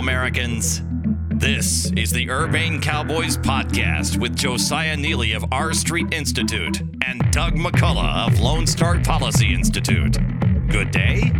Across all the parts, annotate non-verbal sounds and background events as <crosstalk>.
Americans. This is the Urbane Cowboys Podcast with Josiah Neeley of R Street Institute and Doug McCullough of Lone Star Policy Institute. Good day.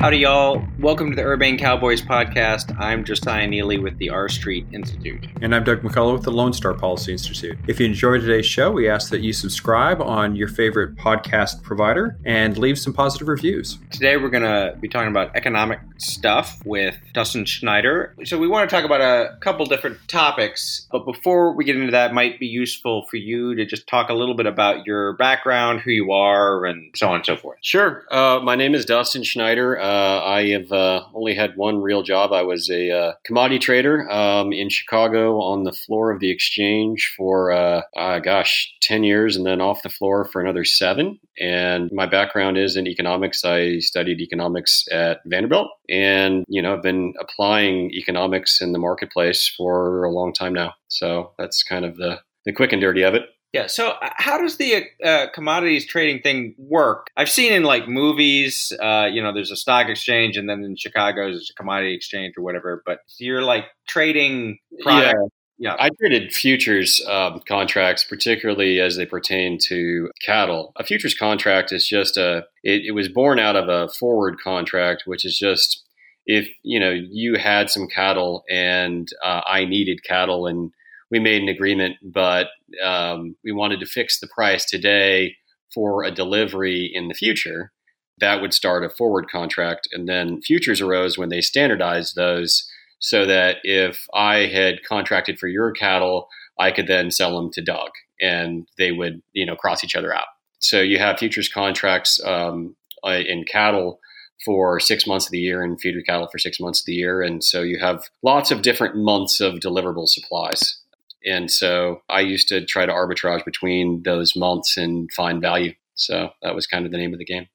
Howdy, y'all. Welcome to the Urbane Cowboys podcast. I'm Josiah Neeley with the R Street Institute. And I'm Doug McCullough with the Lone Star Policy Institute. If you enjoyed today's show, we ask that you subscribe on your favorite podcast provider and leave some positive reviews. Today, we're going to be talking about economic stuff with Dustin Schneider. So, we want to talk about a couple different topics, but before we get into that, might be useful for you to just talk a little bit about your background, who you are, and so on and so forth. Sure. Uh, my name is Dustin Schneider. Uh, I have uh, only had one real job. I was a uh, commodity trader um, in Chicago on the floor of the exchange for, uh, uh, gosh, 10 years and then off the floor for another seven. And my background is in economics. I studied economics at Vanderbilt and, you know, I've been applying economics in the marketplace for a long time now. So that's kind of the, the quick and dirty of it. Yeah. So, uh, how does the uh, commodities trading thing work? I've seen in like movies, uh, you know, there's a stock exchange, and then in Chicago there's a commodity exchange or whatever. But you're like trading product. Yeah. Yeah, I traded futures um, contracts, particularly as they pertain to cattle. A futures contract is just a. It, it was born out of a forward contract, which is just if you know you had some cattle and uh, I needed cattle and we made an agreement, but um, we wanted to fix the price today for a delivery in the future. That would start a forward contract. And then futures arose when they standardized those so that if I had contracted for your cattle, I could then sell them to Doug and they would, you know, cross each other out. So you have futures contracts um, uh, in cattle for six months of the year and feeder cattle for six months of the year. And so you have lots of different months of deliverable supplies. And so I used to try to arbitrage between those months and find value. So that was kind of the name of the game.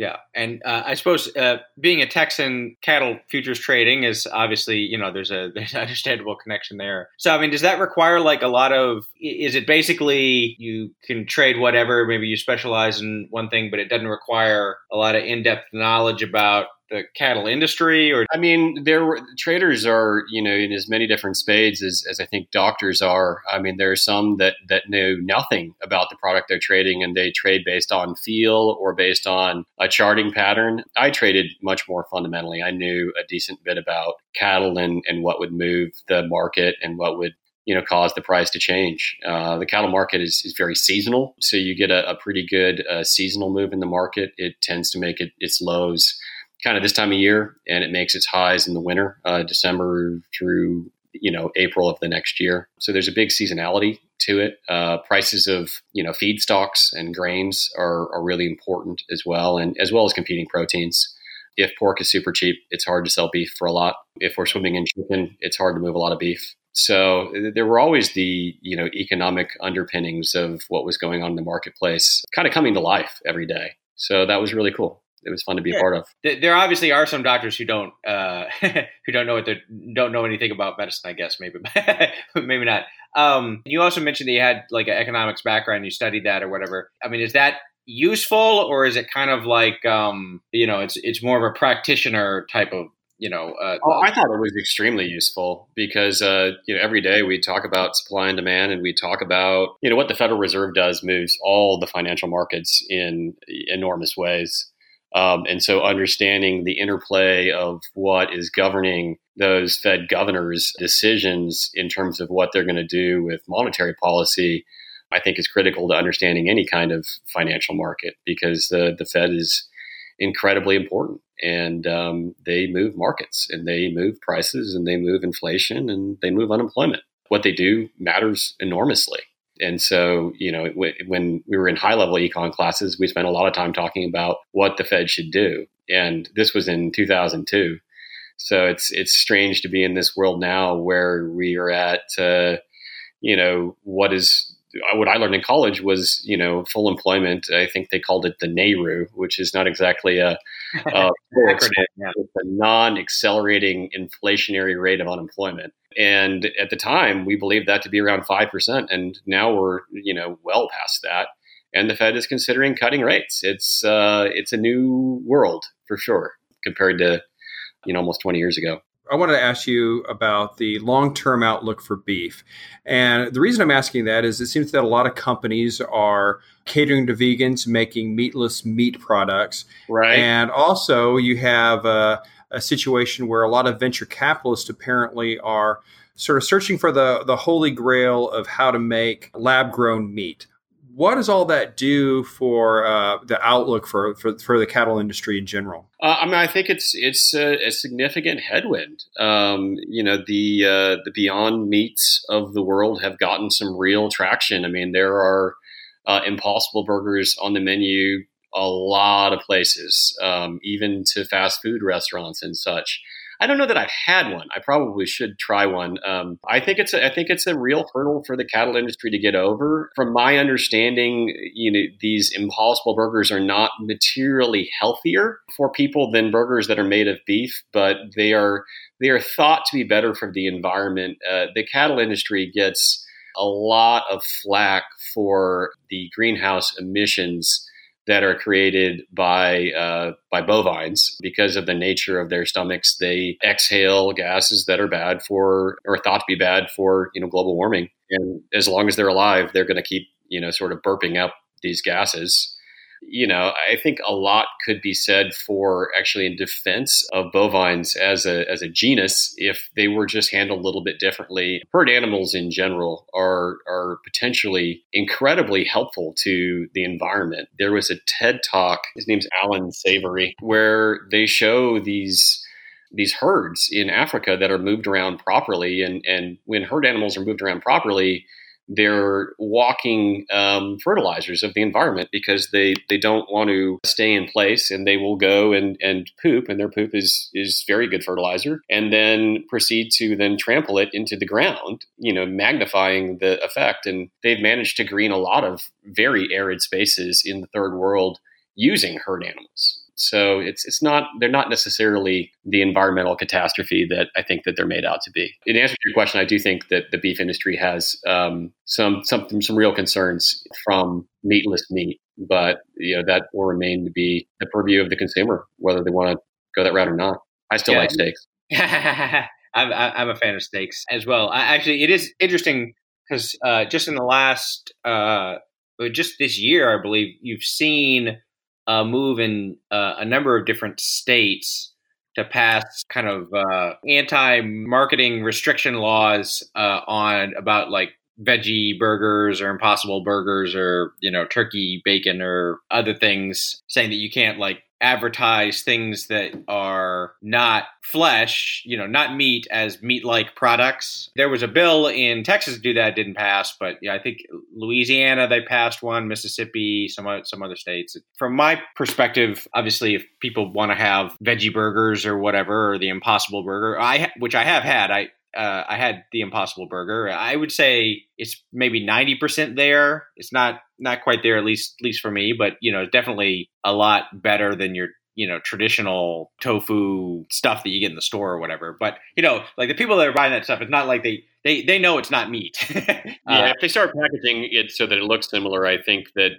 Yeah, and uh, I suppose uh, being a Texan, cattle futures trading is obviously you know there's a <laughs> there's an understandable connection there. So I mean, does that require like a lot of? Is it basically you can trade whatever? Maybe you specialize in one thing, but it doesn't require a lot of in depth knowledge about the cattle industry or i mean there were traders are you know in as many different spades as, as i think doctors are i mean there are some that that know nothing about the product they're trading and they trade based on feel or based on a charting pattern i traded much more fundamentally i knew a decent bit about cattle and and what would move the market and what would you know cause the price to change. Uh, the cattle market is, is very seasonal, so you get a, a pretty good uh, seasonal move in the market. It tends to make it its lows kind of this time of year, and it makes its highs in the winter, uh, December through you know April of the next year. So there's a big seasonality to it. Uh, prices of you know feedstocks and grains are, are really important as well, and as well as competing proteins. If pork is super cheap, it's hard to sell beef for a lot. If we're swimming in chicken, it's hard to move a lot of beef. So there were always the you know economic underpinnings of what was going on in the marketplace, kind of coming to life every day. So that was really cool it was fun to be yeah. a part of. There obviously are some doctors who don't uh, <laughs> who don't know what they don't know anything about medicine. I guess maybe <laughs> maybe not. Um, you also mentioned that you had like an economics background. You studied that or whatever. I mean, is that useful or is it kind of like um, you know it's it's more of a practitioner type of you know uh, oh, i thought it was extremely useful because uh, you know every day we talk about supply and demand and we talk about you know what the federal reserve does moves all the financial markets in enormous ways um, and so understanding the interplay of what is governing those Fed governors' decisions in terms of what they're going to do with monetary policy, I think is critical to understanding any kind of financial market because the, the Fed is incredibly important and um, they move markets and they move prices and they move inflation and they move unemployment. What they do matters enormously. And so, you know, when we were in high level econ classes, we spent a lot of time talking about what the Fed should do. And this was in 2002. So it's it's strange to be in this world now where we are at, uh, you know, what is what I learned in college was, you know, full employment. I think they called it the NAIRU, which is not exactly a, <laughs> a, acronym, yeah. a non-accelerating inflationary rate of unemployment. And at the time, we believed that to be around 5%. And now we're, you know, well past that. And the Fed is considering cutting rates. It's, uh, it's a new world for sure compared to, you know, almost 20 years ago. I wanted to ask you about the long term outlook for beef. And the reason I'm asking that is it seems that a lot of companies are catering to vegans, making meatless meat products. Right. And also, you have a, a situation where a lot of venture capitalists apparently are sort of searching for the, the holy grail of how to make lab grown meat what does all that do for uh, the outlook for, for, for the cattle industry in general? Uh, I mean, I think it's it's a, a significant headwind. Um, you know, the uh, the Beyond Meats of the world have gotten some real traction. I mean, there are uh, Impossible Burgers on the menu a lot of places, um, even to fast food restaurants and such. I don't know that I've had one. I probably should try one. Um, I think it's a, I think it's a real hurdle for the cattle industry to get over. From my understanding, you know, these Impossible burgers are not materially healthier for people than burgers that are made of beef, but they are they are thought to be better for the environment. Uh, the cattle industry gets a lot of flack for the greenhouse emissions that are created by uh, by bovines because of the nature of their stomachs. They exhale gases that are bad for or thought to be bad for you know global warming. And as long as they're alive, they're going to keep you know sort of burping up these gases you know, I think a lot could be said for actually in defense of bovines as a as a genus if they were just handled a little bit differently. Herd animals in general are are potentially incredibly helpful to the environment. There was a TED talk, his name's Allan Savory, where they show these these herds in Africa that are moved around properly and and when herd animals are moved around properly, they're walking um, fertilizers of the environment because they, they don't want to stay in place and they will go and, and poop and their poop is is very good fertilizer and then proceed to then trample it into the ground you know magnifying the effect. And they've managed to green a lot of very arid spaces in the third world using herd animals so it's it's not they're not necessarily the environmental catastrophe that I think that they're made out to be. In answer to your question, I do think that the beef industry has um, some some some real concerns from meatless meat, but you know that will remain to be the purview of the consumer whether they want to go that route or not. I still yeah. like steaks. <laughs> I'm, I'm a fan of steaks as well. I, actually, it is interesting because uh, just in the last, uh, just this year, I believe you've seen uh, move in uh, a number of different states to pass kind of uh, anti-marketing restriction laws uh, on about like veggie burgers or impossible burgers or you know turkey bacon or other things saying that you can't like advertise things that are not flesh, you know, not meat as meat like products. There was a bill in Texas to do that, didn't pass, but yeah, I think Louisiana they passed one, Mississippi, some some other states. From my perspective, obviously if people want to have veggie burgers or whatever or the impossible burger, I which I have had, I uh, I had the Impossible Burger. I would say it's maybe ninety percent there. It's not not quite there, at least at least for me, but you know, definitely a lot better than your you know traditional tofu stuff that you get in the store or whatever. But you know, like the people that are buying that stuff, it's not like they they they know it's not meat. <laughs> yeah, uh, if they start packaging it so that it looks similar, I think that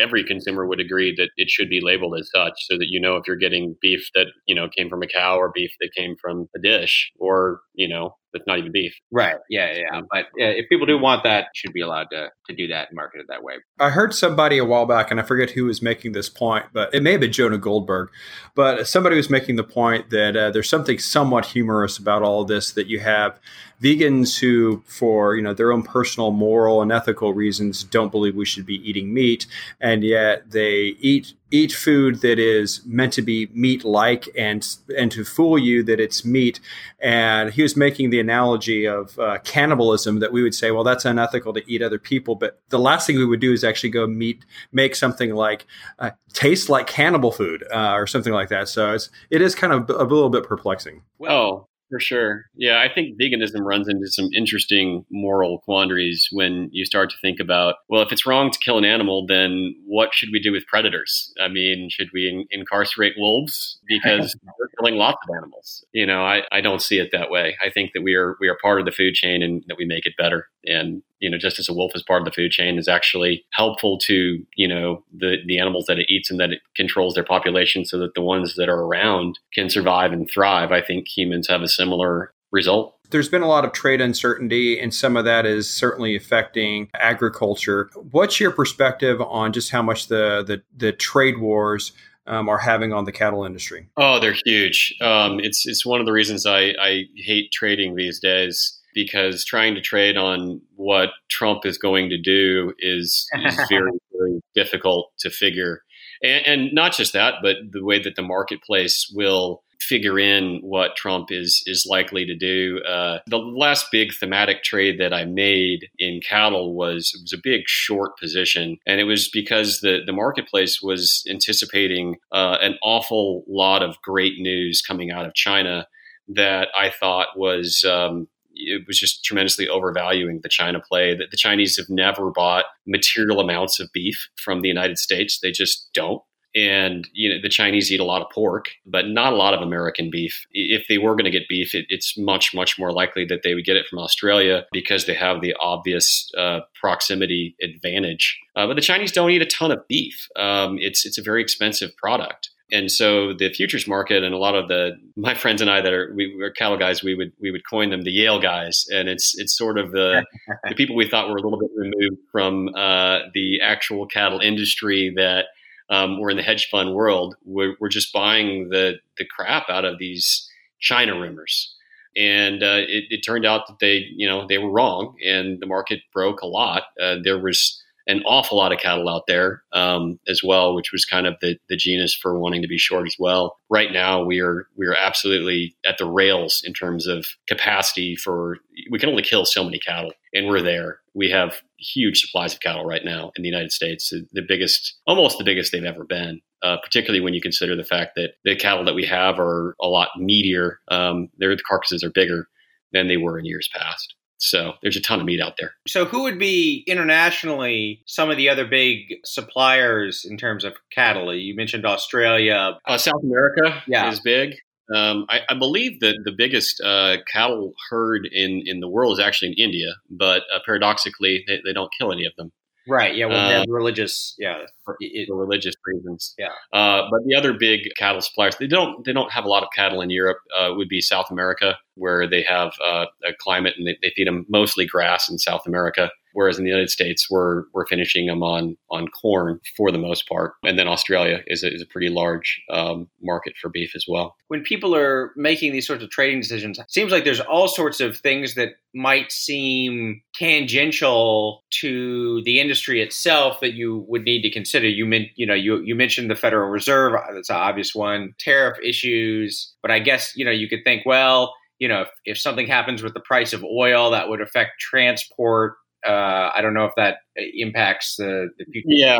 every consumer would agree that it should be labeled as such, so that you know if you're getting beef that you know came from a cow or beef that came from a dish, or you know that's not even beef. Right. Yeah. Yeah. But yeah, if people do want that, should be allowed to to do that and market it that way. I heard somebody a while back, and I forget who was making this point, but it may have been Jonah Goldberg, but somebody was making the point that uh, there's something somewhat humorous about all of this that you have vegans who, for you know their own personal moral and ethical reasons, don't believe we should be eating meat, and yet they eat eat food that is meant to be meat like and and to fool you that it's meat. And he was making the analogy of uh, cannibalism that we would say, well, that's unethical to eat other people, but the last thing we would do is actually go meet make something like uh, taste like cannibal food uh, or something like that. So it's it is kind of a little bit perplexing. Well, for sure. Yeah, I think veganism runs into some interesting moral quandaries when you start to think about, well, if it's wrong to kill an animal, then what should we do with predators? I mean, should we in- incarcerate wolves because <laughs> we're killing lots of animals? You know, I, I don't see it that way. I think that we are we are part of the food chain and that we make it better. And you know, just as a wolf is part of the food chain, is actually helpful to, you know, the, the animals that it eats and that it controls their population so that the ones that are around can survive and thrive. I think humans have a similar result. There's been a lot of trade uncertainty, and some of that is certainly affecting agriculture. What's your perspective on just how much the the, the trade wars um, are having on the cattle industry? Oh, they're huge. Um, it's it's one of the reasons I, I hate trading these days because trying to trade on what Trump is going to do is, is <laughs> very very difficult to figure, and, and not just that, but the way that the marketplace will figure in what Trump is is likely to do. Uh, the last big thematic trade that I made in cattle was was a big short position, and it was because the the marketplace was anticipating uh, an awful lot of great news coming out of China that I thought was. Um, it was just tremendously overvaluing the China play. That the Chinese have never bought material amounts of beef from the United States; they just don't and you know the Chinese eat a lot of pork, but not a lot of American beef. If they were going to get beef, it, it's much much more likely that they would get it from Australia because they have the obvious uh, proximity advantage. Uh, but the Chinese don't eat a ton of beef. Um, it's it's a very expensive product. And so the futures market and a lot of the my friends and I that are we are cattle guys, we would we would coin them the Yale guys, and it's it's sort of the <laughs> the people we thought were a little bit removed from uh, the actual cattle industry that um, we're in the hedge fund world. We're, we're, just buying the the crap out of these China rumors, and uh, it, it, turned out that they you know they were wrong, and the market broke a lot. Uh, there was an awful lot of cattle out there um, as well, which was kind of the, the genus for wanting to be short as well. Right now, we are we are absolutely at the rails in terms of capacity for. We can only kill so many cattle, and we're there. We have huge supplies of cattle right now in the United States, the biggest, almost the biggest they've ever been. Uh, particularly when you consider the fact that the cattle that we have are a lot meatier. Um, their carcasses are bigger than they were in years past. So there's a ton of meat out there. So who would be internationally some of the other big suppliers in terms of cattle? You mentioned Australia. Uh, South America yeah. is big. Um, I, I, believe that the biggest uh, cattle herd in, in the world is actually in India, but uh, paradoxically, they, they don't kill any of them. Right. Yeah. Well, uh, religious. Yeah. It, for religious reasons. Yeah. Uh, but the other big cattle suppliers, they don't they don't have a lot of cattle in Europe. Uh, would be South America, where they have uh, a climate and they, they, feed them mostly grass in South America. Whereas in the United States, we're we're finishing them on on corn for the most part, and then Australia is a, is a pretty large um, market for beef as well. When people are making these sorts of trading decisions, it seems like there's all sorts of things that might seem tangential to the industry itself that you would need to consider. You meant you know you you mentioned the Federal Reserve, that's an obvious one. Tariff issues, but I guess you know you could think well you know, if, if, something happens with the price of oil, that would affect transport uh, I don't know if that uh, impacts the, the future. Yeah,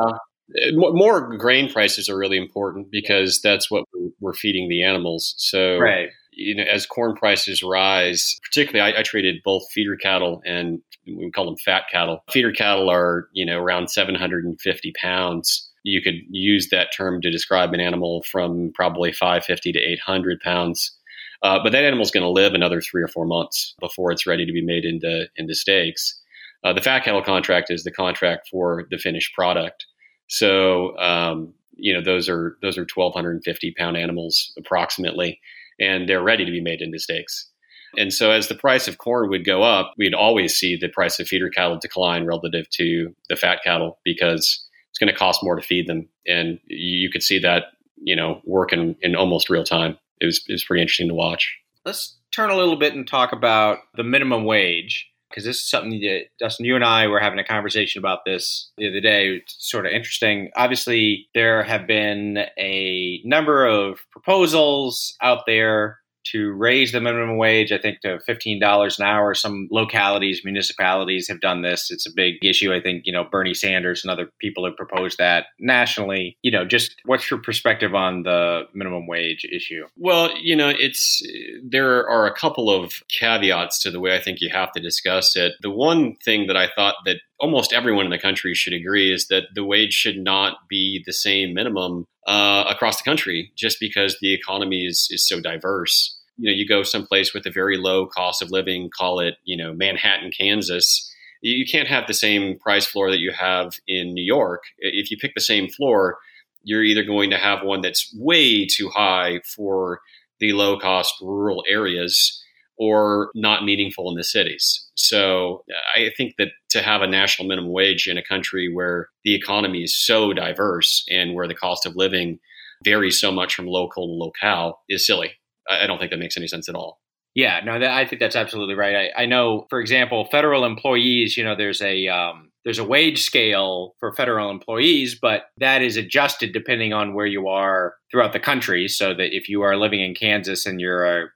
more grain prices are really important because that's what we're feeding the animals. So, right. you know, as corn prices rise, particularly, I, I traded both feeder cattle and we call them fat cattle. Feeder cattle are you know around 750 pounds. You could use that term to describe an animal from probably 550 to 800 pounds. Uh, but that animal is going to live another three or four months before it's ready to be made into into steaks. Uh, the fat cattle contract is the contract for the finished product. So um, you know those are those are 1,250 pound animals approximately, and they're ready to be made into steaks. And so as the price of corn would go up, we'd always see the price of feeder cattle decline relative to the fat cattle because it's going to cost more to feed them, and you could see that you know work in, in almost real time. It was it was pretty interesting to watch. Let's turn a little bit and talk about the minimum wage because this is something that Dustin, you and I were having a conversation about this the other day. It's sort of interesting. Obviously, there have been a number of proposals out there to raise the minimum wage, I think, to $15 an hour. Some localities, municipalities have done this. It's a big issue. I think, you know, Bernie Sanders and other people have proposed that nationally. You know, just what's your perspective on the minimum wage issue? Well, you know, it's there are a couple of caveats to the way I think you have to discuss it. The one thing that I thought that almost everyone in the country should agree is that the wage should not be the same minimum uh, across the country just because the economy is, is so diverse. You know, you go someplace with a very low cost of living, call it, you know, Manhattan, Kansas, You can't have the same price floor that you have in New York. If you pick the same floor, you're either going to have one that's way too high for the low cost rural areas or not meaningful in the cities. So I think that to have a national minimum wage in a country where the economy is so diverse and where the cost of living varies so much from local to locale is silly. I don't think that makes any sense at all. Yeah, no, that, I think that's absolutely right. I, I, know, for example, federal employees. You know, there's a um, there's a wage scale for federal employees, but that is adjusted depending on where you are throughout the country. So that if you are living in Kansas and you're a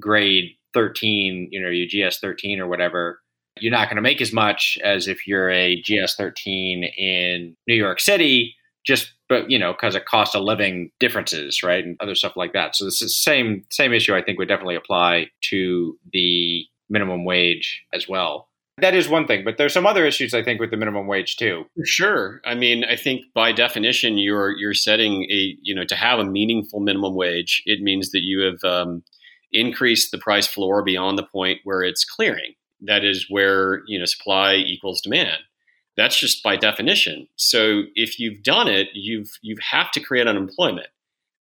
grade 13, you know, your GS 13 or whatever, you're not going to make as much as if you're a GS 13 in New York City, just but you know, because of cost of living differences, right, and other stuff like that. So this is same same issue. I think would definitely apply to the minimum wage as well. That is one thing, but there's some other issues I think with the minimum wage too. Sure. I mean, I think by definition, you're you're setting a you know to have a meaningful minimum wage. It means that you have um, increased the price floor beyond the point where it's clearing. That is where you know supply equals demand. That's just by definition. So if you've done it, you've you have to create unemployment.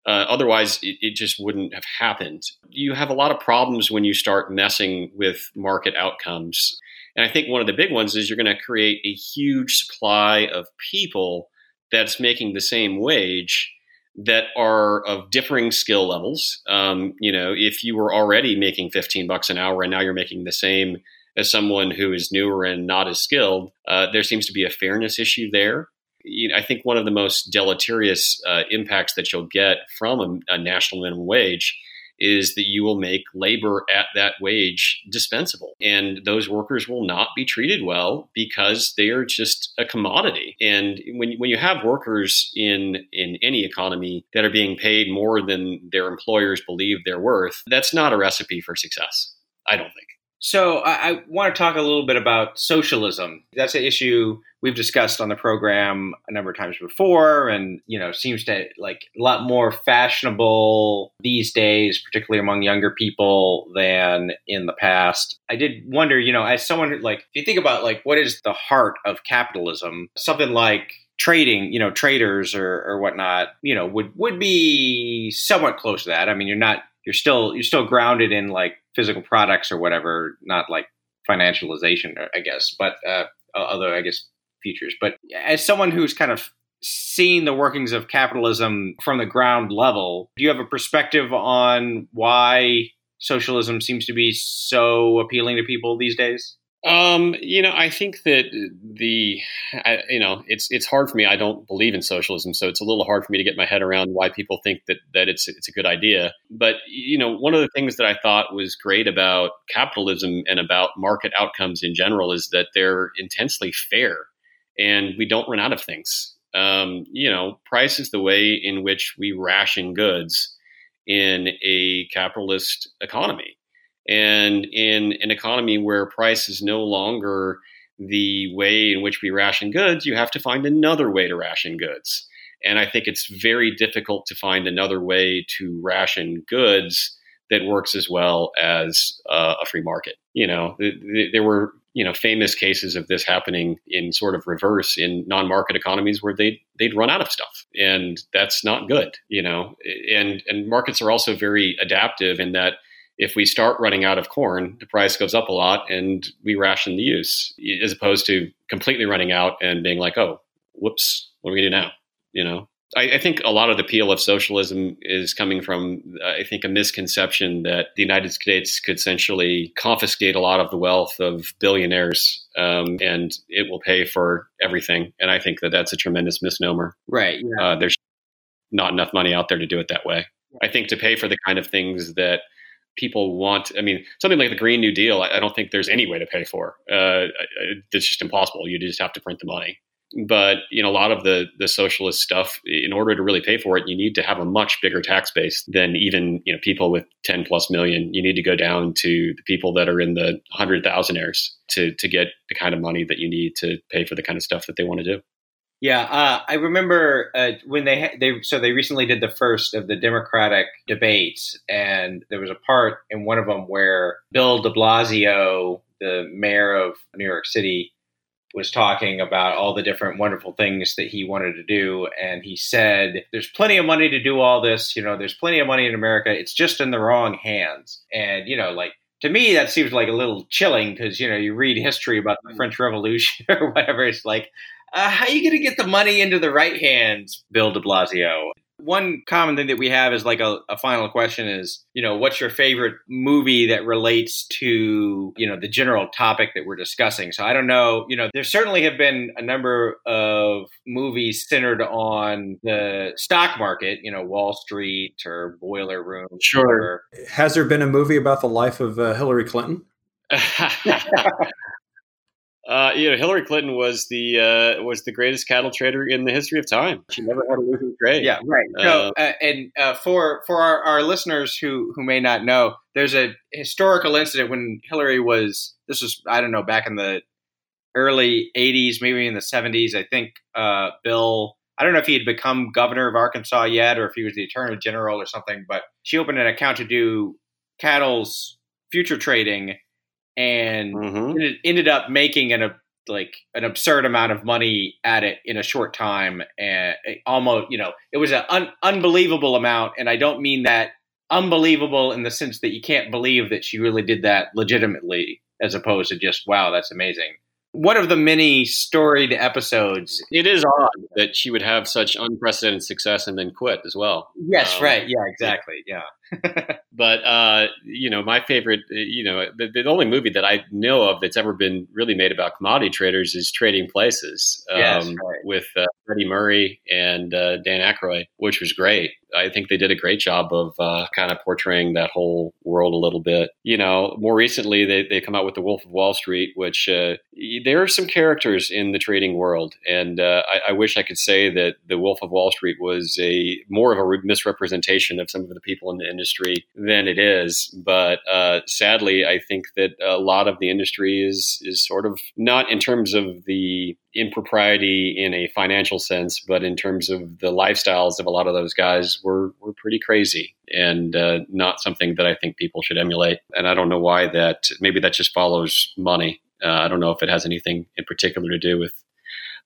Uh, otherwise, it, it, just wouldn't have happened. You have a lot of problems when you start messing with market outcomes. And I think one of the big ones is you're going to create a huge supply of people that's making the same wage that are of differing skill levels. Um, you know, if you were already making 15 bucks an hour and now you're making the same as someone who is newer and not as skilled, uh, there seems to be a fairness issue there. You know, I think one of the most deleterious uh, impacts that you'll get from a, a national minimum wage is that you will make labor at that wage dispensable. And those workers will not be treated well because they are just a commodity. And when, when you have workers in, in any economy that are being paid more than their employers believe they're worth, that's not a recipe for success, I don't think. So I, I want to talk a little bit about socialism. That's an issue we've discussed on the program a number of times before, and you know seems to like a lot more fashionable these days, particularly among younger people than in the past. I did wonder, you know, as someone who, like, if you think about like what is the heart of capitalism, something like trading, you know, traders or, or whatnot, you know, would would be somewhat close to that. I mean, you're not you're still you're still grounded in like physical products or whatever, not like financialization, I guess, but uh, other I guess features. But as someone who's kind of seen the workings of capitalism from the ground level, do you have a perspective on why socialism seems to be so appealing to people these days? Um, you know, I think that the, I, you know, it's it's hard for me. I don't believe in socialism, so it's a little hard for me to get my head around why people think that that it's it's a good idea. But you know, one of the things that I thought was great about capitalism and about market outcomes in general is that they're intensely fair, and we don't run out of things. Um, you know, price is the way in which we ration goods in a capitalist economy and in an economy where price is no longer the way in which we ration goods, you have to find another way to ration goods. And I think it's very difficult to find another way to ration goods that works as well as uh, a free market. You know, th- th- there were you know famous cases of this happening in sort of reverse in non-market economies where they they'd run out of stuff, and that's not good. You know, and and markets are also very adaptive in that if we start running out of corn, the price goes up a lot and we ration the use as opposed to completely running out and being like, oh, whoops, what are we going to do now? You know, I, I, think a lot of the appeal of socialism is coming from, I think, a misconception that the United States could essentially confiscate a lot of the wealth of billionaires um, and it will pay for everything. And I think that that's a tremendous misnomer. Right. Yeah. Uh, there's not enough money out there to do it that way. I think to pay for the kind of things that people want. I mean, something like the Green New Deal, I, don't think there's any way to pay for. Uh, it's just impossible. You just have to print the money. But you know, a lot of the the socialist stuff, in order to really pay for it, you need to have a much bigger tax base than even you know people with ten plus million. You need to go down to the people that are in the hundred thousandaires to to get the kind of money that you need to pay for the kind of stuff that they want to do. Yeah, uh, I remember uh, when they ha- they so they recently did the first of the Democratic debates, and there was a part in one of them where Bill De Blasio, the mayor of New York City, was talking about all the different wonderful things that he wanted to do. And he said, There's plenty of money to do all this. You know, there's plenty of money in America. It's just in the wrong hands. And, you know, like, to me, that seems like a little chilling because, you know, you read history about the French Revolution <laughs> or whatever. It's like, uh, how are you going to get the money into the right hands, Bill de Blasio? One common thing that we have is like a, a, final question is, you know, what's your favorite movie that relates to, you know, the general topic that we're discussing? So I don't know, you know, there certainly have been a number of movies centered on the stock market, you know, Wall Street or Boiler Room. Sure. Has there been a movie about the life of uh, Hillary Clinton? <laughs> Uh, you know, Hillary Clinton was the uh, was the greatest cattle trader in the history of time. She never had a losing trade. Yeah, right. So, uh, and uh, for for our, our listeners who who may not know, there's a historical incident when Hillary was. This was I don't know back in the early '80s, maybe in the '70s. I think uh, Bill. I don't know if he had become governor of Arkansas yet, or if he was the attorney general or something. But she opened an account to do cattle's future trading and mm-hmm. it ended up making an a like an absurd amount of money at it in a short time and almost you know it was an un- unbelievable amount and i don't mean that unbelievable in the sense that you can't believe that she really did that legitimately as opposed to just wow that's amazing one of the many storied episodes. It is odd that she would have such unprecedented success and then quit as well. Yes, um, right. Yeah, exactly. Yeah. <laughs> but uh, you know, my favorite, uh, you know, the, the, only movie that I know of that's ever been really made about commodity traders is Trading Places. Um, yes, right. with uh, Freddie Murray and uh, Dan Aykroyd, which was great. I think they did a great job of uh, kind of portraying that whole world a little bit. You know, more recently they they come out with The Wolf of Wall Street, which uh, there are some characters in the trading world, and uh, I, I, wish I could say that The Wolf of Wall Street was a more of a misrepresentation of some of the people in the industry than it is. But uh, sadly, I think that a lot of the industry is is sort of not in terms of the impropriety in a financial sense, but in terms of the lifestyles of a lot of those guys were were pretty crazy and uh, not something that I think people should emulate. And I don't know why that. Maybe that just follows money. Uh, I don't know if it has anything in particular to do with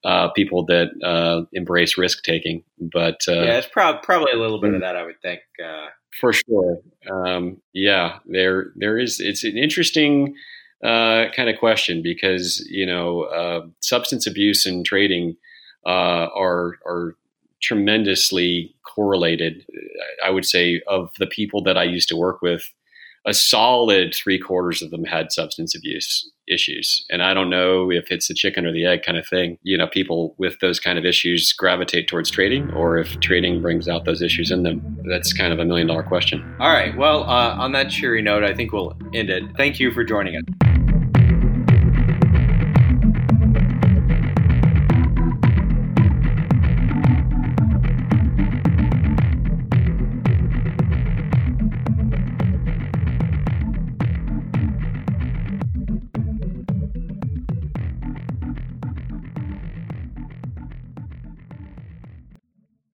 uh, people that uh, embrace risk taking. But uh, yeah, it's prob- probably a little bit of that. I would think uh. For sure. Um, yeah, there there is. It's an interesting uh, kind of question because you know uh, substance abuse and trading uh, are are tremendously correlated. I would say of the people that I used to work with, a solid three quarters of them had substance abuse issues. And I don't know if it's the chicken or the egg kind of thing. You know, people with those kind of issues gravitate towards trading, or if trading brings out those issues in them. That's kind of a million dollar question. All right. Well, uh, on that cheery note, I think we'll end it. Thank you for joining us.